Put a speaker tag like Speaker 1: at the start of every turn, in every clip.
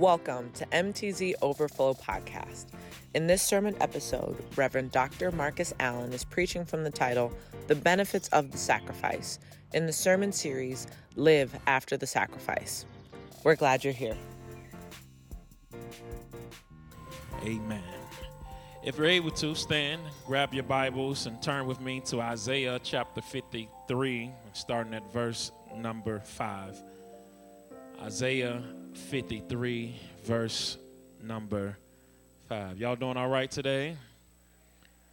Speaker 1: Welcome to MTZ Overflow Podcast. In this sermon episode, Reverend Dr. Marcus Allen is preaching from the title, The Benefits of the Sacrifice, in the sermon series, Live After the Sacrifice. We're glad you're here.
Speaker 2: Amen. If you're able to stand, grab your Bibles and turn with me to Isaiah chapter 53, starting at verse number 5. Isaiah 53, verse number 5. Y'all doing all right today?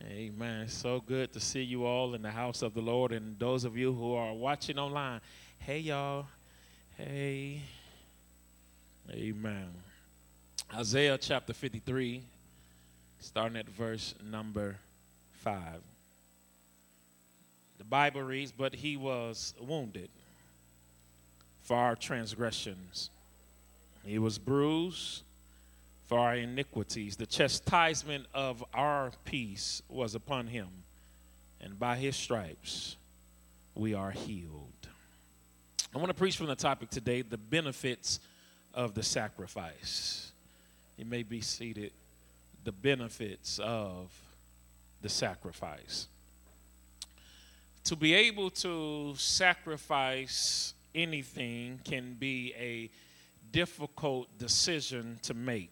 Speaker 2: Amen. So good to see you all in the house of the Lord. And those of you who are watching online, hey, y'all. Hey. Amen. Isaiah chapter 53, starting at verse number 5. The Bible reads, But he was wounded for our transgressions. He was bruised for our iniquities. The chastisement of our peace was upon him, and by his stripes we are healed. I want to preach from the topic today the benefits of the sacrifice. You may be seated. The benefits of the sacrifice. To be able to sacrifice anything can be a difficult decision to make.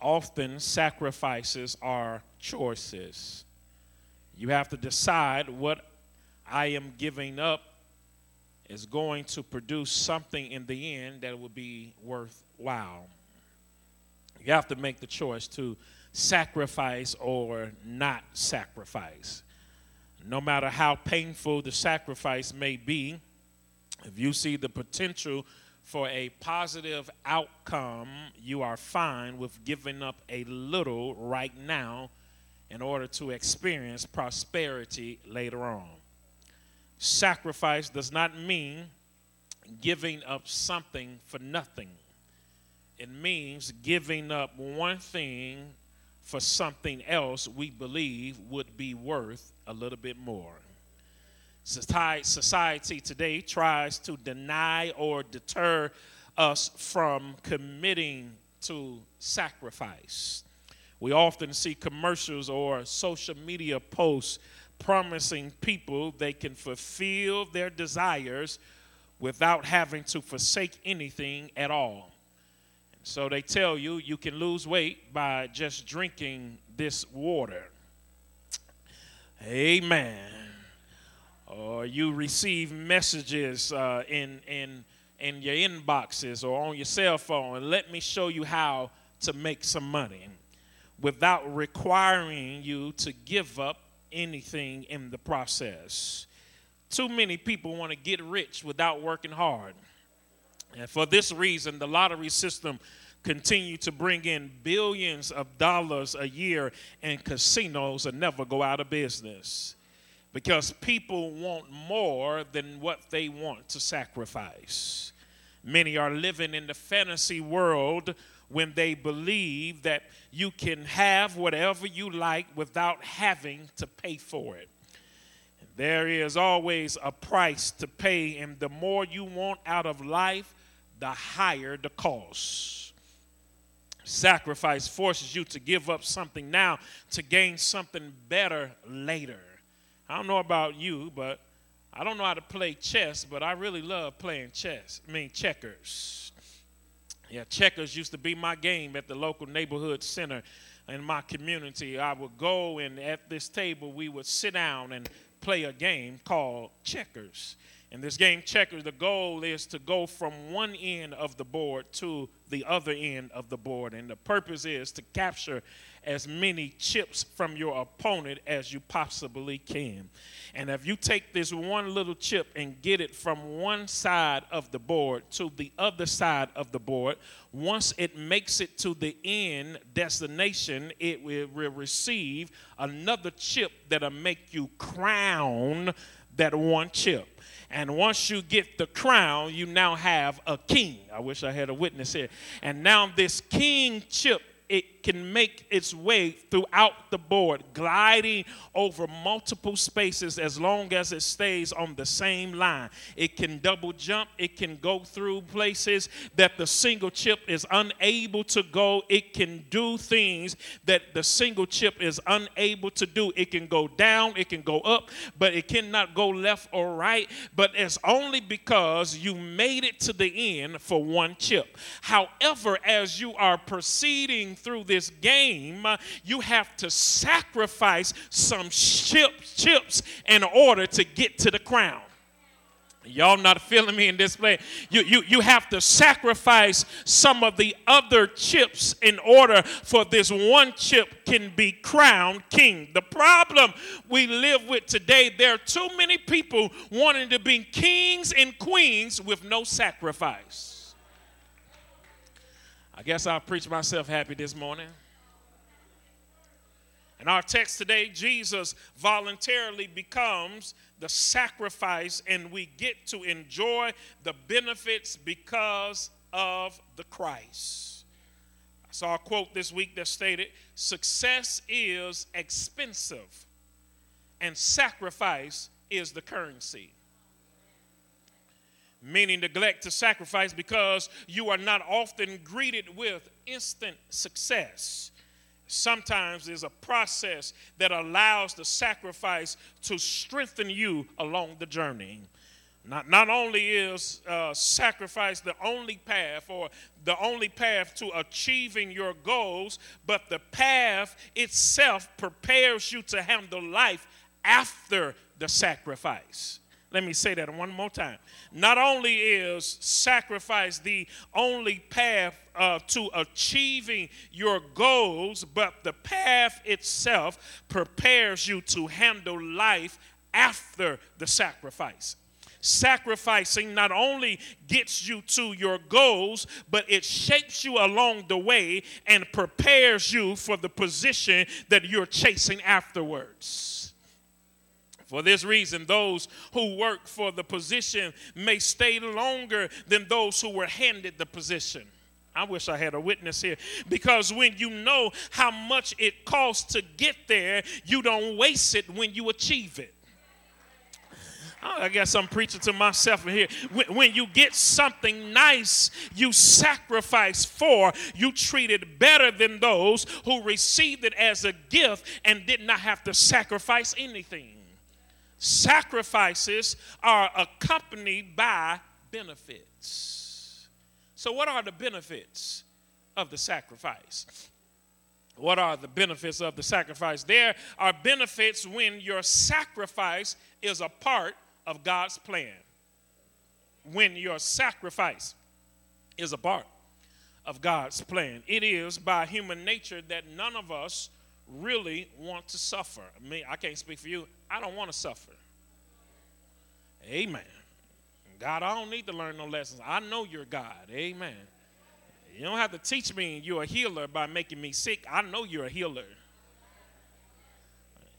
Speaker 2: Often, sacrifices are choices. You have to decide what I am giving up is going to produce something in the end that will be worthwhile. You have to make the choice to sacrifice or not sacrifice. No matter how painful the sacrifice may be, if you see the potential for a positive outcome, you are fine with giving up a little right now in order to experience prosperity later on. Sacrifice does not mean giving up something for nothing, it means giving up one thing for something else we believe would be worth a little bit more. Society today tries to deny or deter us from committing to sacrifice. We often see commercials or social media posts promising people they can fulfill their desires without having to forsake anything at all. So they tell you you can lose weight by just drinking this water. Amen or you receive messages uh, in, in, in your inboxes or on your cell phone, let me show you how to make some money without requiring you to give up anything in the process. Too many people want to get rich without working hard. And for this reason, the lottery system continue to bring in billions of dollars a year, and casinos will never go out of business because people want more than what they want to sacrifice. Many are living in the fantasy world when they believe that you can have whatever you like without having to pay for it. There is always a price to pay, and the more you want out of life, the higher the cost. Sacrifice forces you to give up something now to gain something better later. I don't know about you, but I don't know how to play chess, but I really love playing chess. I mean, checkers. Yeah, checkers used to be my game at the local neighborhood center in my community. I would go and at this table we would sit down and play a game called checkers. In this game, checkers, the goal is to go from one end of the board to the other end of the board. And the purpose is to capture as many chips from your opponent as you possibly can. And if you take this one little chip and get it from one side of the board to the other side of the board, once it makes it to the end destination, it will receive another chip that'll make you crown that one chip. And once you get the crown, you now have a king. I wish I had a witness here. And now this king chip, it can make its way throughout the board, gliding over multiple spaces as long as it stays on the same line. It can double jump, it can go through places that the single chip is unable to go. It can do things that the single chip is unable to do. It can go down, it can go up, but it cannot go left or right. But it's only because you made it to the end for one chip. However, as you are proceeding through this game, you have to sacrifice some chips, chips in order to get to the crown. Y'all not feeling me in this place. You, you, you have to sacrifice some of the other chips in order for this one chip can be crowned king. The problem we live with today, there are too many people wanting to be kings and queens with no sacrifice. I guess I'll preach myself happy this morning. In our text today, Jesus voluntarily becomes the sacrifice, and we get to enjoy the benefits because of the Christ. I saw a quote this week that stated Success is expensive, and sacrifice is the currency. Meaning, neglect to sacrifice because you are not often greeted with instant success sometimes there's a process that allows the sacrifice to strengthen you along the journey. Not, not only is uh, sacrifice the only path or the only path to achieving your goals, but the path itself prepares you to handle life after the sacrifice. Let me say that one more time. Not only is sacrifice the only path uh, to achieving your goals, but the path itself prepares you to handle life after the sacrifice. Sacrificing not only gets you to your goals, but it shapes you along the way and prepares you for the position that you're chasing afterwards. For this reason, those who work for the position may stay longer than those who were handed the position. I wish I had a witness here. Because when you know how much it costs to get there, you don't waste it when you achieve it. I guess I'm preaching to myself here. When you get something nice, you sacrifice for, you treat it better than those who received it as a gift and did not have to sacrifice anything sacrifices are accompanied by benefits. So, what are the benefits of the sacrifice? What are the benefits of the sacrifice? There are benefits when your sacrifice is a part of God's plan. When your sacrifice is a part of God's plan. It is by human nature that none of us really want to suffer. Me, I can't speak for you. I don't want to suffer. Amen. God, I don't need to learn no lessons. I know you're God. Amen. You don't have to teach me you're a healer by making me sick. I know you're a healer.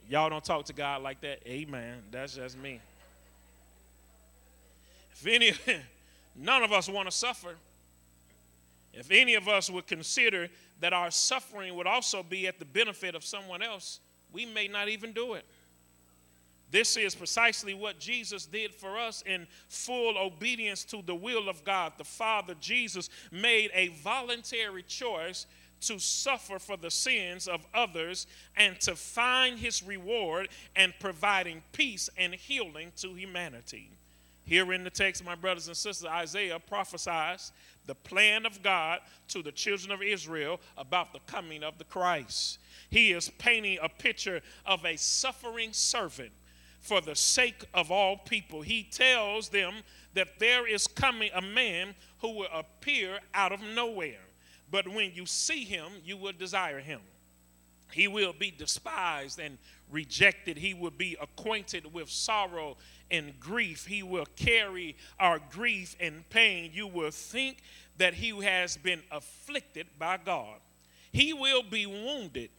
Speaker 2: Y'all don't talk to God like that. Amen. That's just me. If any, none of us want to suffer. If any of us would consider that our suffering would also be at the benefit of someone else, we may not even do it. This is precisely what Jesus did for us in full obedience to the will of God. The Father, Jesus, made a voluntary choice to suffer for the sins of others and to find his reward and providing peace and healing to humanity. Here in the text, my brothers and sisters, Isaiah prophesies the plan of God to the children of Israel about the coming of the Christ. He is painting a picture of a suffering servant for the sake of all people. He tells them that there is coming a man who will appear out of nowhere. But when you see him, you will desire him. He will be despised and rejected. He will be acquainted with sorrow and grief. He will carry our grief and pain. You will think that he has been afflicted by God. He will be wounded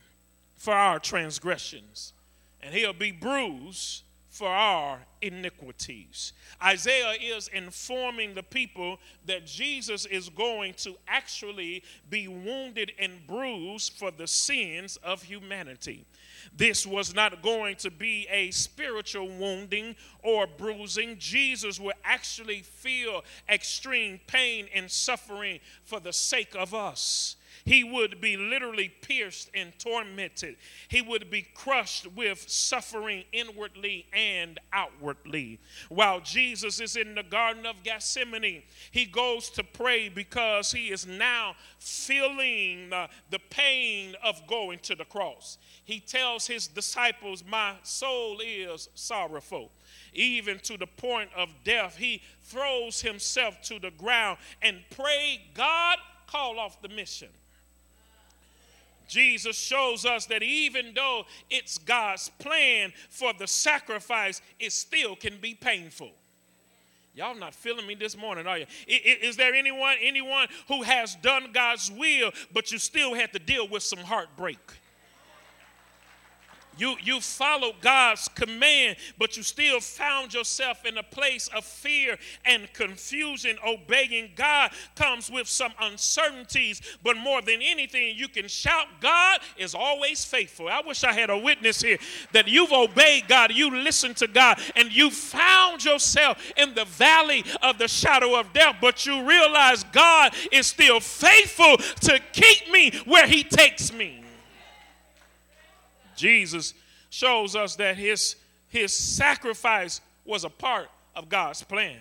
Speaker 2: for our transgressions, and he'll be bruised for our iniquities. Isaiah is informing the people that Jesus is going to actually be wounded and bruised for the sins of humanity. This was not going to be a spiritual wounding or bruising. Jesus would actually feel extreme pain and suffering for the sake of us. He would be literally pierced and tormented. He would be crushed with suffering inwardly and outwardly. While Jesus is in the Garden of Gethsemane, he goes to pray because he is now feeling uh, the pain of going to the cross. He tells his disciples, My soul is sorrowful even to the point of death. He throws himself to the ground and pray, God, call off the mission. Jesus shows us that even though it's God's plan for the sacrifice, it still can be painful. Y'all not feeling me this morning, are you? Is there anyone anyone who has done God's will, but you still had to deal with some heartbreak? You, you followed God's command, but you still found yourself in a place of fear and confusion. Obeying God comes with some uncertainties, but more than anything, you can shout, God is always faithful. I wish I had a witness here that you've obeyed God, you listened to God, and you found yourself in the valley of the shadow of death, but you realize God is still faithful to keep me where He takes me. Jesus shows us that his, his sacrifice was a part of God's plan.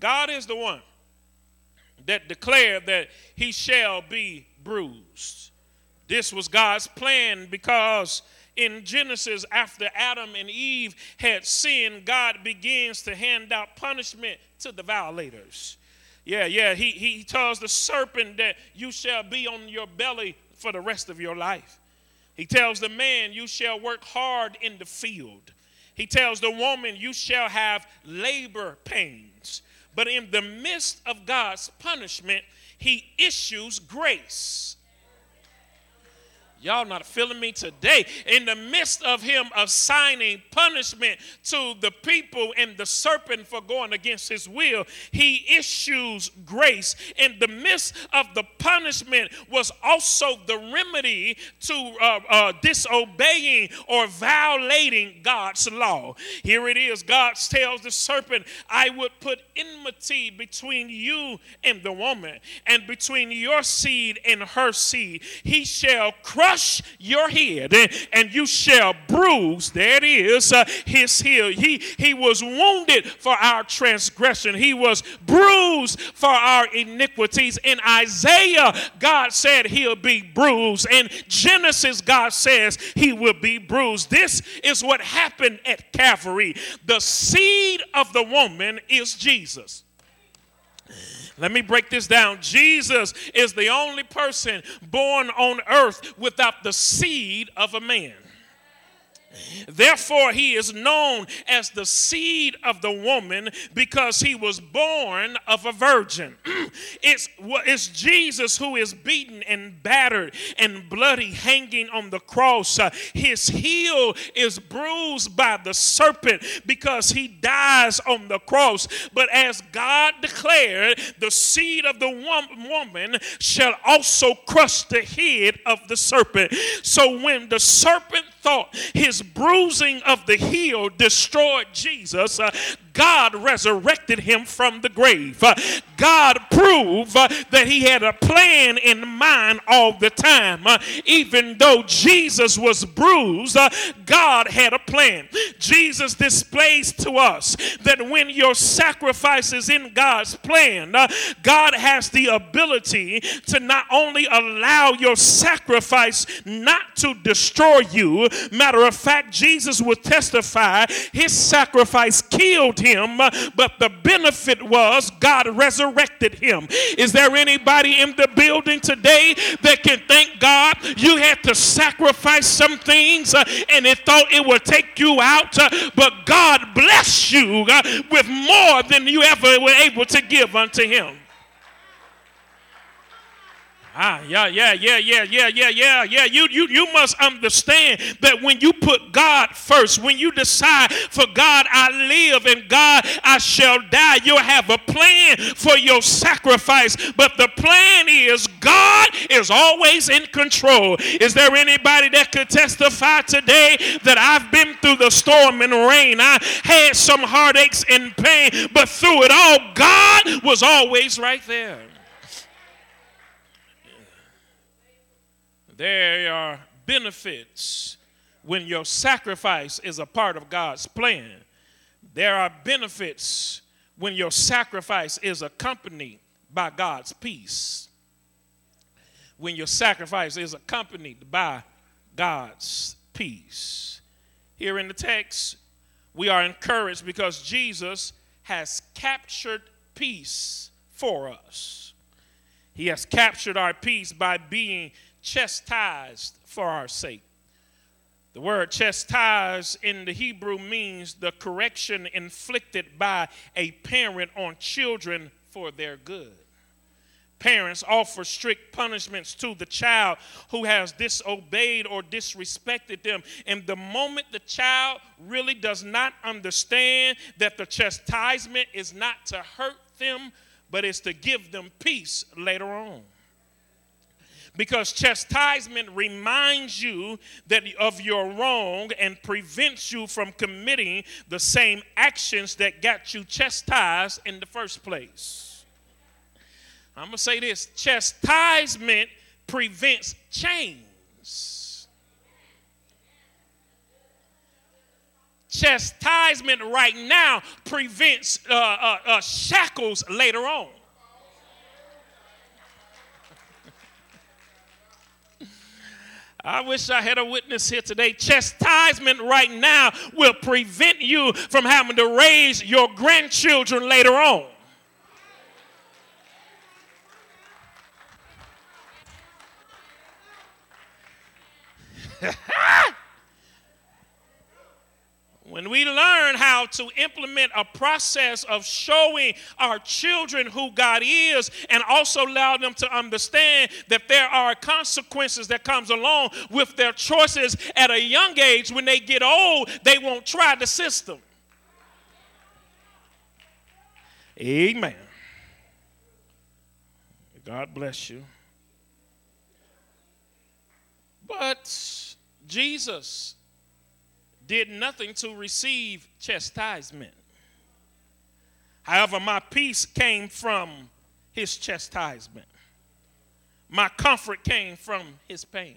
Speaker 2: God is the one that declared that he shall be bruised. This was God's plan because in Genesis, after Adam and Eve had sinned, God begins to hand out punishment to the violators. Yeah, yeah, he, he tells the serpent that you shall be on your belly for the rest of your life. He tells the man, You shall work hard in the field. He tells the woman, You shall have labor pains. But in the midst of God's punishment, he issues grace. Y'all not feeling me today. In the midst of him assigning punishment to the people and the serpent for going against his will, he issues grace. In the midst of the punishment was also the remedy to uh, uh, disobeying or violating God's law. Here it is God tells the serpent, I would put enmity between you and the woman, and between your seed and her seed. He shall crush crush your head and you shall bruise, there it is, uh, his heel. He, he was wounded for our transgression, he was bruised for our iniquities. In Isaiah, God said he'll be bruised. In Genesis, God says he will be bruised. This is what happened at Calvary. The seed of the woman is Jesus. Let me break this down. Jesus is the only person born on earth without the seed of a man. Therefore, he is known as the seed of the woman because he was born of a virgin. it's, it's Jesus who is beaten and battered and bloody hanging on the cross. Uh, his heel is bruised by the serpent because he dies on the cross. But as God declared, the seed of the woman shall also crush the head of the serpent. So when the serpent thought his bruising of the heel destroyed Jesus, uh, God resurrected him from the grave. Uh, God proved uh, that he had a plan in mind all the time. Uh, even though Jesus was bruised, uh, God had a plan. Jesus displays to us that when your sacrifice is in God's plan, uh, God has the ability to not only allow your sacrifice not to destroy you, matter of fact, Jesus would testify his sacrifice killed him, but the benefit was God resurrected him. Is there anybody in the building today that can thank God you had to sacrifice some things uh, and it thought it would take you out, uh, but God bless you uh, with more than you ever were able to give unto him? Ah, yeah, yeah, yeah, yeah, yeah, yeah, yeah, yeah. You, you, you must understand that when you put God first, when you decide for God I live and God I shall die, you'll have a plan for your sacrifice. But the plan is God is always in control. Is there anybody that could testify today that I've been through the storm and rain? I had some heartaches and pain, but through it all, God was always right there. There are benefits when your sacrifice is a part of God's plan. There are benefits when your sacrifice is accompanied by God's peace. When your sacrifice is accompanied by God's peace. Here in the text, we are encouraged because Jesus has captured peace for us. He has captured our peace by being chastised for our sake. The word chastise in the Hebrew means the correction inflicted by a parent on children for their good. Parents offer strict punishments to the child who has disobeyed or disrespected them. And the moment the child really does not understand that the chastisement is not to hurt them, but is to give them peace later on because chastisement reminds you that of your wrong and prevents you from committing the same actions that got you chastised in the first place. I'm going to say this chastisement prevents chains. Chastisement right now prevents uh, uh, uh, shackles later on. I wish I had a witness here today. Chastisement right now will prevent you from having to raise your grandchildren later on. when we learn how to implement a process of showing our children who God is and also allow them to understand that there are consequences that comes along with their choices at a young age when they get old they won't try the system. Amen. God bless you. But Jesus did nothing to receive chastisement. However, my peace came from his chastisement. My comfort came from his pain.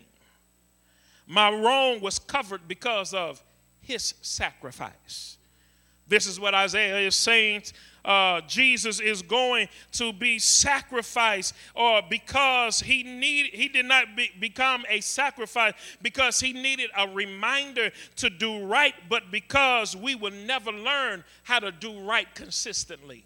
Speaker 2: My wrong was covered because of his sacrifice. This is what Isaiah is saying uh, Jesus is going to be sacrificed, or because he need he did not be, become a sacrifice because he needed a reminder to do right, but because we will never learn how to do right consistently.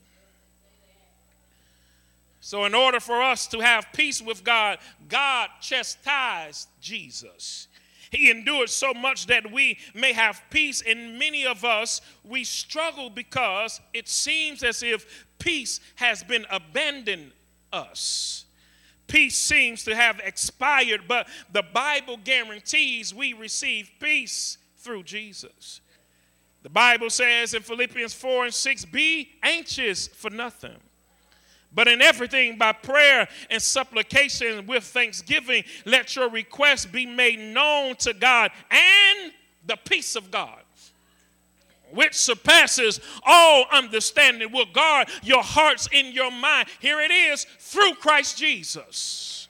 Speaker 2: So, in order for us to have peace with God, God chastised Jesus. He endured so much that we may have peace. And many of us, we struggle because it seems as if peace has been abandoned us. Peace seems to have expired, but the Bible guarantees we receive peace through Jesus. The Bible says in Philippians 4 and 6 be anxious for nothing but in everything, by prayer and supplication with thanksgiving, let your requests be made known to God and the peace of God, which surpasses all understanding, will guard your hearts in your mind. Here it is through Christ Jesus.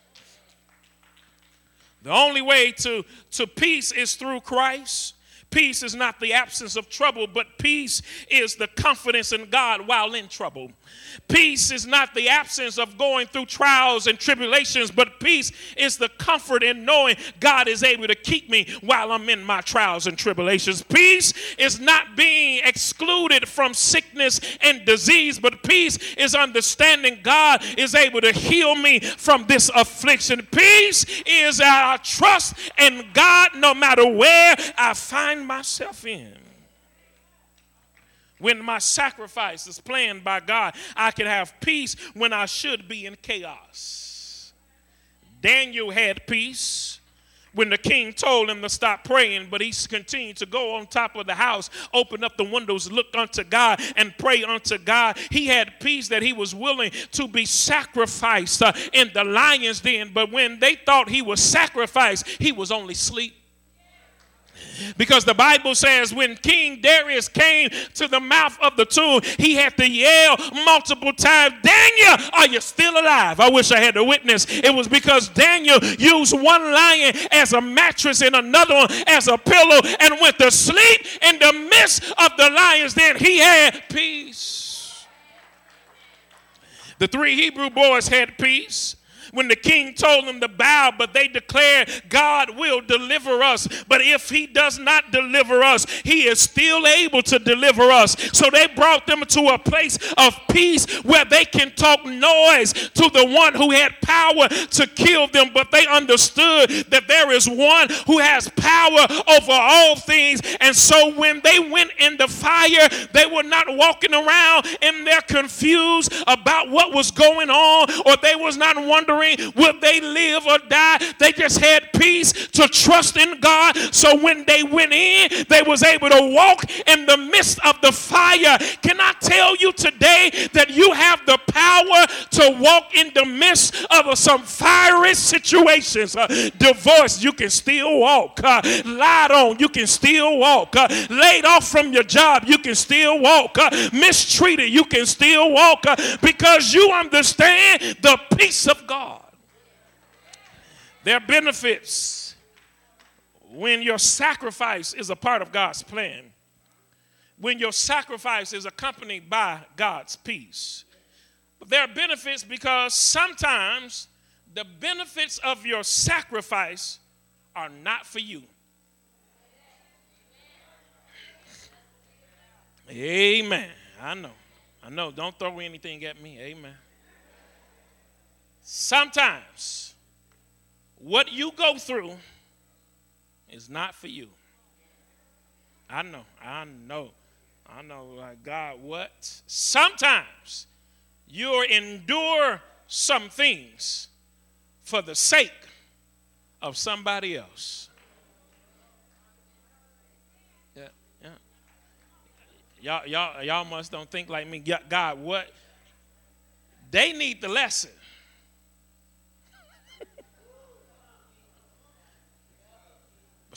Speaker 2: The only way to, to peace is through Christ. Peace is not the absence of trouble, but peace is the confidence in God while in trouble. Peace is not the absence of going through trials and tribulations, but peace is the comfort in knowing God is able to keep me while I'm in my trials and tribulations. Peace is not being excluded from sickness and disease, but peace is understanding God is able to heal me from this affliction. Peace is our trust in God no matter where I find myself in. When my sacrifice is planned by God, I can have peace when I should be in chaos. Daniel had peace when the king told him to stop praying, but he continued to go on top of the house, open up the windows, look unto God, and pray unto God. He had peace that he was willing to be sacrificed uh, in the lion's den, but when they thought he was sacrificed, he was only asleep. Because the Bible says when King Darius came to the mouth of the tomb, he had to yell multiple times, Daniel, are you still alive? I wish I had a witness. It was because Daniel used one lion as a mattress and another one as a pillow and went to sleep in the midst of the lions. Then he had peace. The three Hebrew boys had peace when the king told them to bow, but they declared, God will deliver us. But if he does not deliver us, he is still able to deliver us. So they brought them to a place of peace where they can talk noise to the one who had power to kill them, but they understood that there is one who has power over all things. And so when they went in the fire, they were not walking around and they're confused about what was going on, or they was not wondering would they live or die? They just had peace to trust in God. So when they went in, they was able to walk in the midst of the fire. Can I tell you today that you have the power to walk in the midst of some fiery situations? Uh, divorce, you can still walk. Uh, lied on, you can still walk. Uh, laid off from your job, you can still walk. Uh, mistreated, you can still walk uh, because you understand the peace of God. There are benefits when your sacrifice is a part of God's plan, when your sacrifice is accompanied by God's peace. But there are benefits because sometimes the benefits of your sacrifice are not for you. Amen. I know. I know. Don't throw anything at me. Amen. Sometimes what you go through is not for you. I know, I know, I know, like God, what? Sometimes you'll endure some things for the sake of somebody else. Yeah, yeah. Y'all, y'all, y'all must don't think like me. God, what? They need the lesson.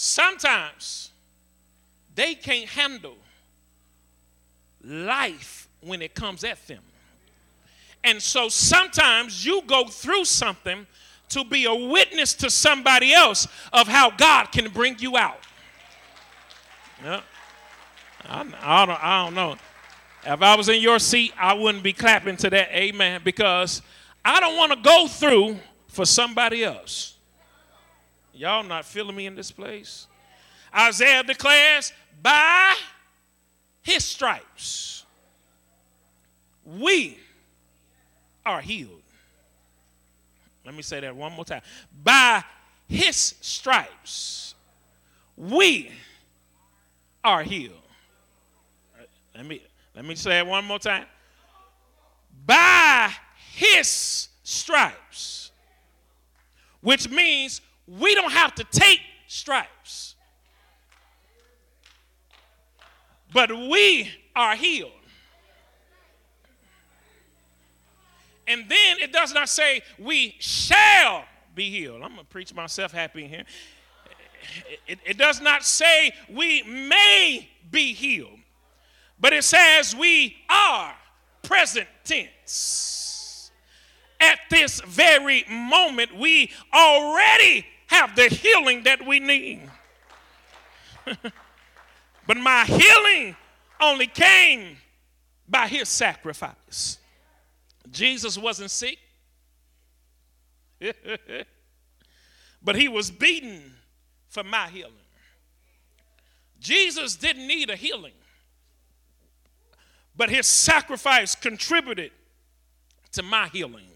Speaker 2: Sometimes they can't handle life when it comes at them. And so sometimes you go through something to be a witness to somebody else of how God can bring you out. Yeah. I, I, don't, I don't know. If I was in your seat, I wouldn't be clapping to that amen because I don't want to go through for somebody else. Y'all not feeling me in this place? Isaiah declares, by his stripes, we are healed. Let me say that one more time. By his stripes, we are healed. Let me, let me say it one more time. By his stripes, which means we don't have to take stripes, but we are healed. And then it does not say we shall be healed. I'm going to preach myself happy in here. It, it, does not say we may be healed, but it says we are present tense. At this very moment, we already have the healing that we need. but my healing only came by his sacrifice. Jesus wasn't sick, but he was beaten for my healing. Jesus didn't need a healing, but his sacrifice contributed to my healing.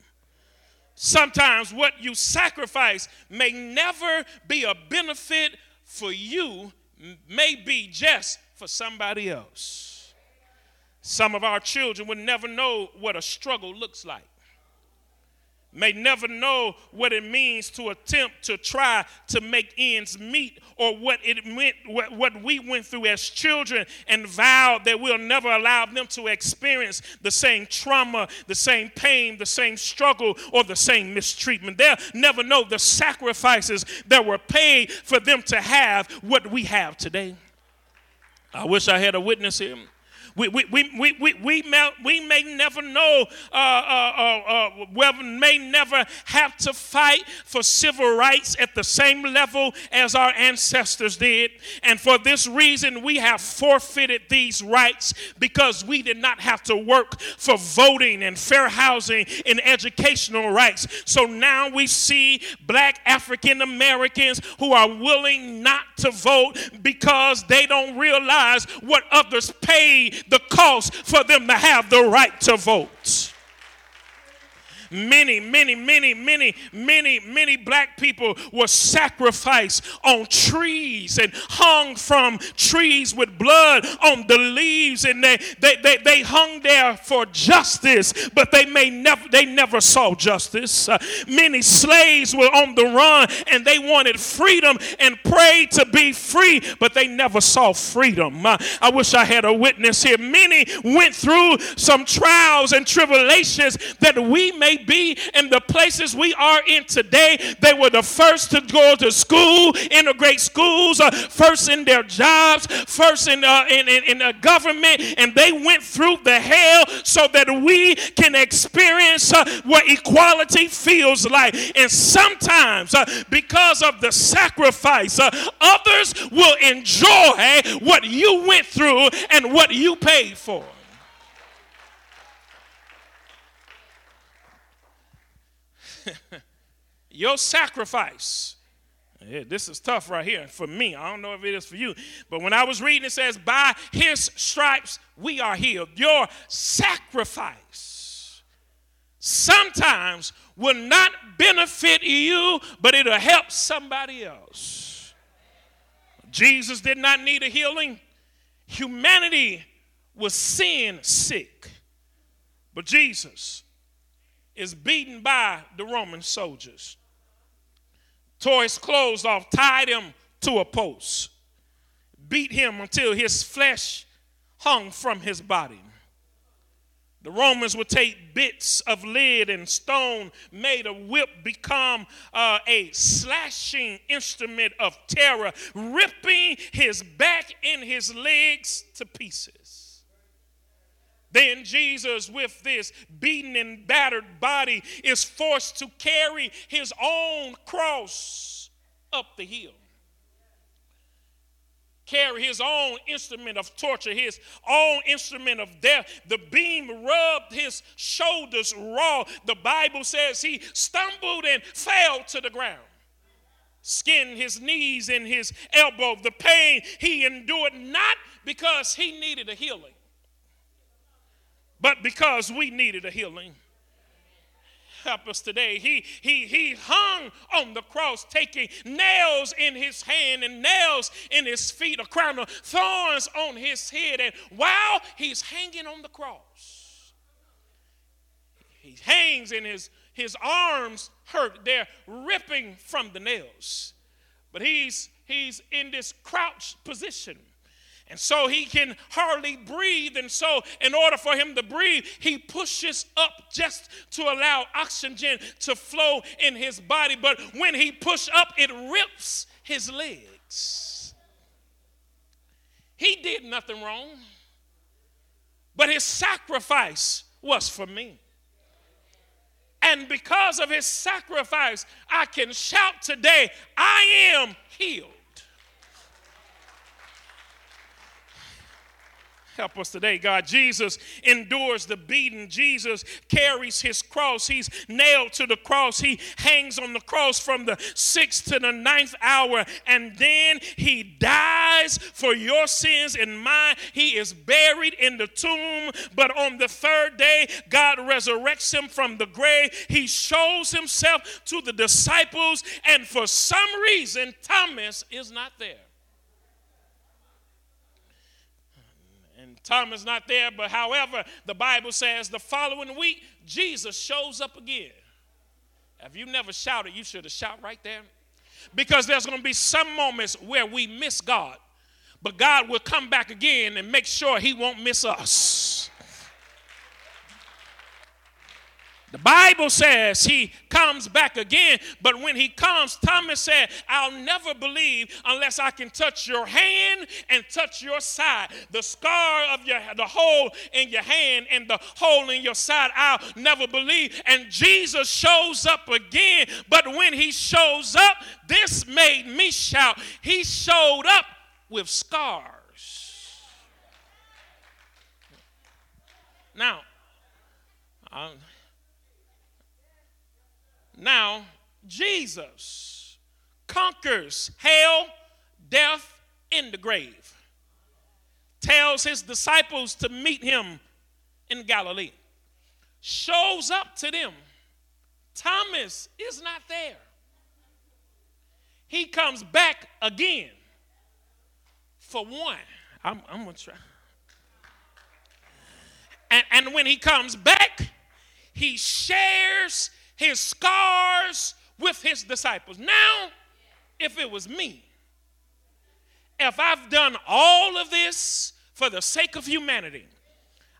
Speaker 2: Sometimes what you sacrifice may never be a benefit for you, may be just for somebody else. Some of our children would never know what a struggle looks like may never know what it means to attempt to try to make ends meet or what it meant what, what we went through as children and vowed that we'll never allow them to experience the same trauma the same pain the same struggle or the same mistreatment. They'll never know the sacrifices that were paid for them to have what we have today. I wish i had a witness here we, we, we, we, we, we, may, we may never know, uh, uh, uh, uh we may never have to fight for civil rights at the same level as our ancestors did. And for this reason, we have forfeited these rights because we did not have to work for voting and fair housing and educational rights. So now we see black African Americans who are willing not to vote because they don't realize what others paid the cost for them to have the right to vote many, many, many, many, many, many black people were sacrificed on trees and hung from trees with blood on the leaves, and they they, they, they hung there for justice, but they may never they never saw justice. Uh, many slaves were on the run and they wanted freedom and prayed to be free, but they never saw freedom. Uh, I wish I had a witness here. Many went through some trials and tribulations that we may be in the places we are in today. They were the first to go to school, integrate schools, uh, first in their jobs, first in, uh, in, in, in the government, and they went through the hell so that we can experience uh, what equality feels like. And sometimes, uh, because of the sacrifice, uh, others will enjoy what you went through and what you paid for. Your sacrifice. Yeah, this is tough right here for me. I don't know if it is for you. But when I was reading, it says, By his stripes we are healed. Your sacrifice sometimes will not benefit you, but it'll help somebody else. Jesus did not need a healing. Humanity was sin sick. But Jesus is beaten by the Roman soldiers. Tore his clothes off, tied him to a post, beat him until his flesh hung from his body. The Romans would take bits of lead and stone, made a whip, become uh, a slashing instrument of terror, ripping his back and his legs to pieces. Then Jesus, with this beaten and battered body, is forced to carry his own cross up the hill. Carry his own instrument of torture, his own instrument of death. The beam rubbed his shoulders raw. The Bible says he stumbled and fell to the ground skinned his knees and his elbow. The pain he endured not because he needed a healing, but because we needed a healing. Help us today. He, he, he hung on the cross, taking nails in his hand and nails in his feet, a crown of thorns on his head. And while he's hanging on the cross, he hangs and his, his arms hurt. They're ripping from the nails. But he's, he's in this crouched position and so he can hardly breathe. And so, in order for him to breathe, he pushes up just to allow oxygen to flow in his body. But when he pushes up, it rips his legs. He did nothing wrong, but his sacrifice was for me. And because of his sacrifice, I can shout today, I am healed. Help us today, God. Jesus endures the beating. Jesus carries his cross. He's nailed to the cross. He hangs on the cross from the sixth to the ninth hour. And then he dies for your sins and mine. He is buried in the tomb. But on the third day, God resurrects him from the grave. He shows himself to the disciples. And for some reason, Thomas is not there. Thomas not there, but however, the Bible says the following week, Jesus shows up again. If you never shouted, you should have shouted right there. Because there's going to be some moments where we miss God, but God will come back again and make sure He won't miss us. The Bible says he comes back again, but when he comes, Thomas said, I'll never believe unless I can touch your hand and touch your side. The scar of your, the hole in your hand and the hole in your side, I'll never believe. And Jesus shows up again, but when he shows up, this made me shout. He showed up with scars. Now, um, now, Jesus conquers hell, death, in the grave. Tells his disciples to meet him in Galilee. Shows up to them. Thomas is not there. He comes back again for one. I'm, I'm going to try. And, and when he comes back, he shares his scars with his disciples. Now, if it was me, if I've done all of this for the sake of humanity,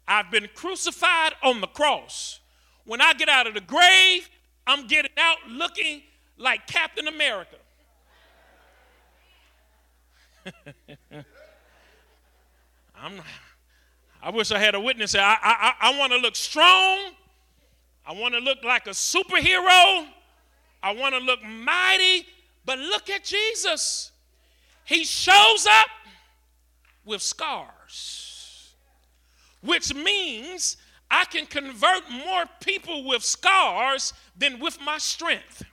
Speaker 2: I've been crucified on the cross. When I get out of the grave, I'm getting out looking like Captain America. I'm, I wish I had a witness. I, I, I want to look strong I want to look like a superhero. I want to look mighty. But look at Jesus. He shows up with scars, which means I can convert more people with scars than with my strength.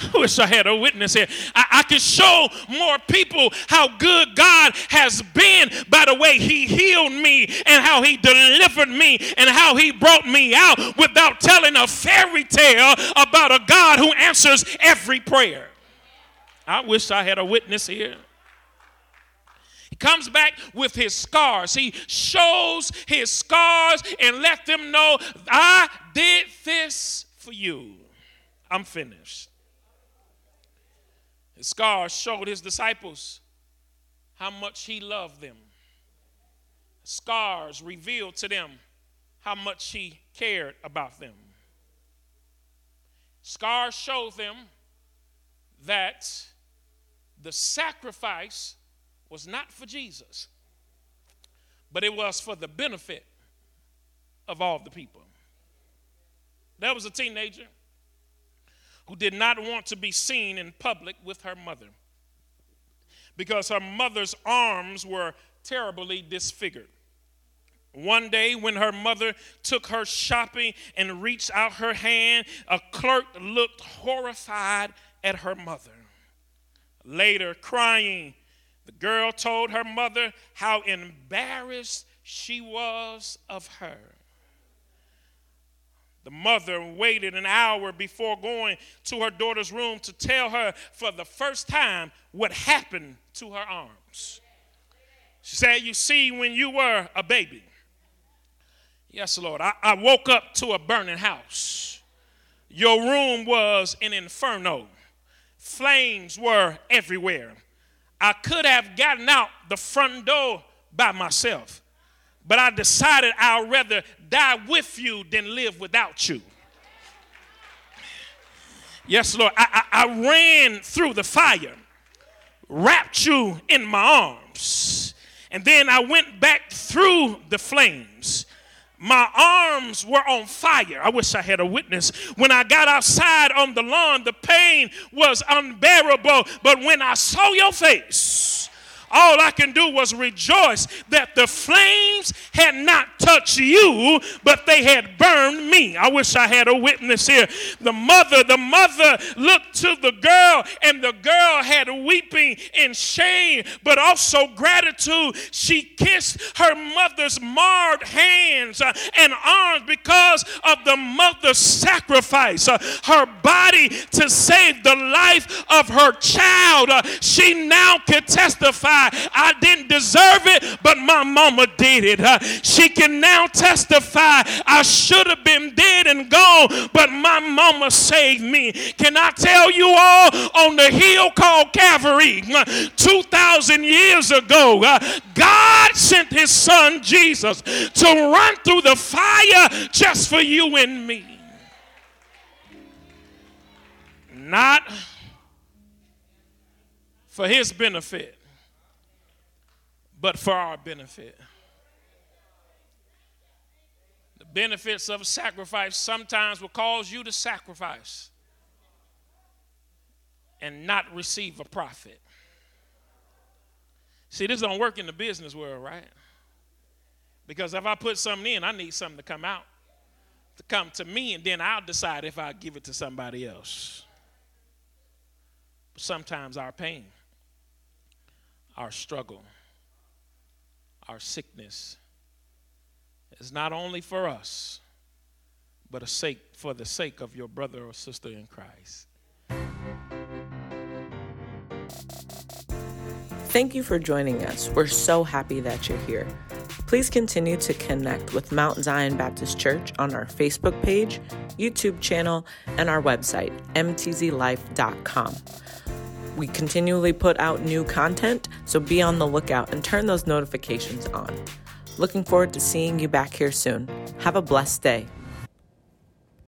Speaker 2: I wish I had a witness here. I, I can show more people how good God has been by the way He healed me and how He delivered me and how He brought me out without telling a fairy tale about a God who answers every prayer. I wish I had a witness here. He comes back with his scars. He shows his scars and let them know, I did this for you. I'm finished. His scars showed his disciples how much he loved them. Scars revealed to them how much he cared about them. Scars showed them that the sacrifice was not for Jesus, but it was for the benefit of all the people. There was a teenager who did not want to be seen in public with her mother because her mother's arms were terribly disfigured. One day, when her mother took her shopping and reached out her hand, a clerk looked horrified at her mother. Later, crying, the girl told her mother how embarrassed she was of her. The mother waited an hour before going to her daughter's room to tell her for the first time what happened to her arms. She said, You see, when you were a baby, yes, Lord, I, I woke up to a burning house. Your room was an inferno, flames were everywhere. I could have gotten out the front door by myself but I decided I'll rather die with you than live without you. Yes, Lord. I, I, I, ran through the fire, wrapped you in my arms, and then I went back through the flames. My arms were on fire. I wish I had a witness. When I got outside on the lawn, the pain was unbearable. But when I saw your face, all I can do was rejoice that the flames had not touched you, but they had burned me. I wish I had a witness here. The mother, the mother looked to the girl, and the girl had weeping and shame, but also gratitude. She kissed her mother's marred hands uh, and arms because of the mother's sacrifice, uh, her body to save the life of her child. Uh, she now could testify testify, I didn't deserve it, but my mama did it. Uh, she can now testify, I should have been dead and gone, but my mama saved me. Can I tell you all on the hill called Calvary, uh, 2,000 years ago, uh, God sent his son Jesus to run through the fire just for you and me. Not for his benefit, but for our benefit. The benefits of sacrifice sometimes will cause you to sacrifice and not receive a profit. See, this don't work in the business world, right? Because if I put something in, I need something to come out, to come to me, and then I'll decide if I give it to somebody else. But sometimes our pain our struggle, our sickness is not only for us, but a sake for the sake of your brother or sister in Christ.
Speaker 1: Thank you for joining us. We're so happy that you're here. Please continue to connect with Mount Zion Baptist Church on our Facebook page, YouTube channel, and our website, mtzlife.com. We continually put out new content, so be on the lookout and turn those notifications on. Looking forward to seeing you back here soon. Have a blessed day.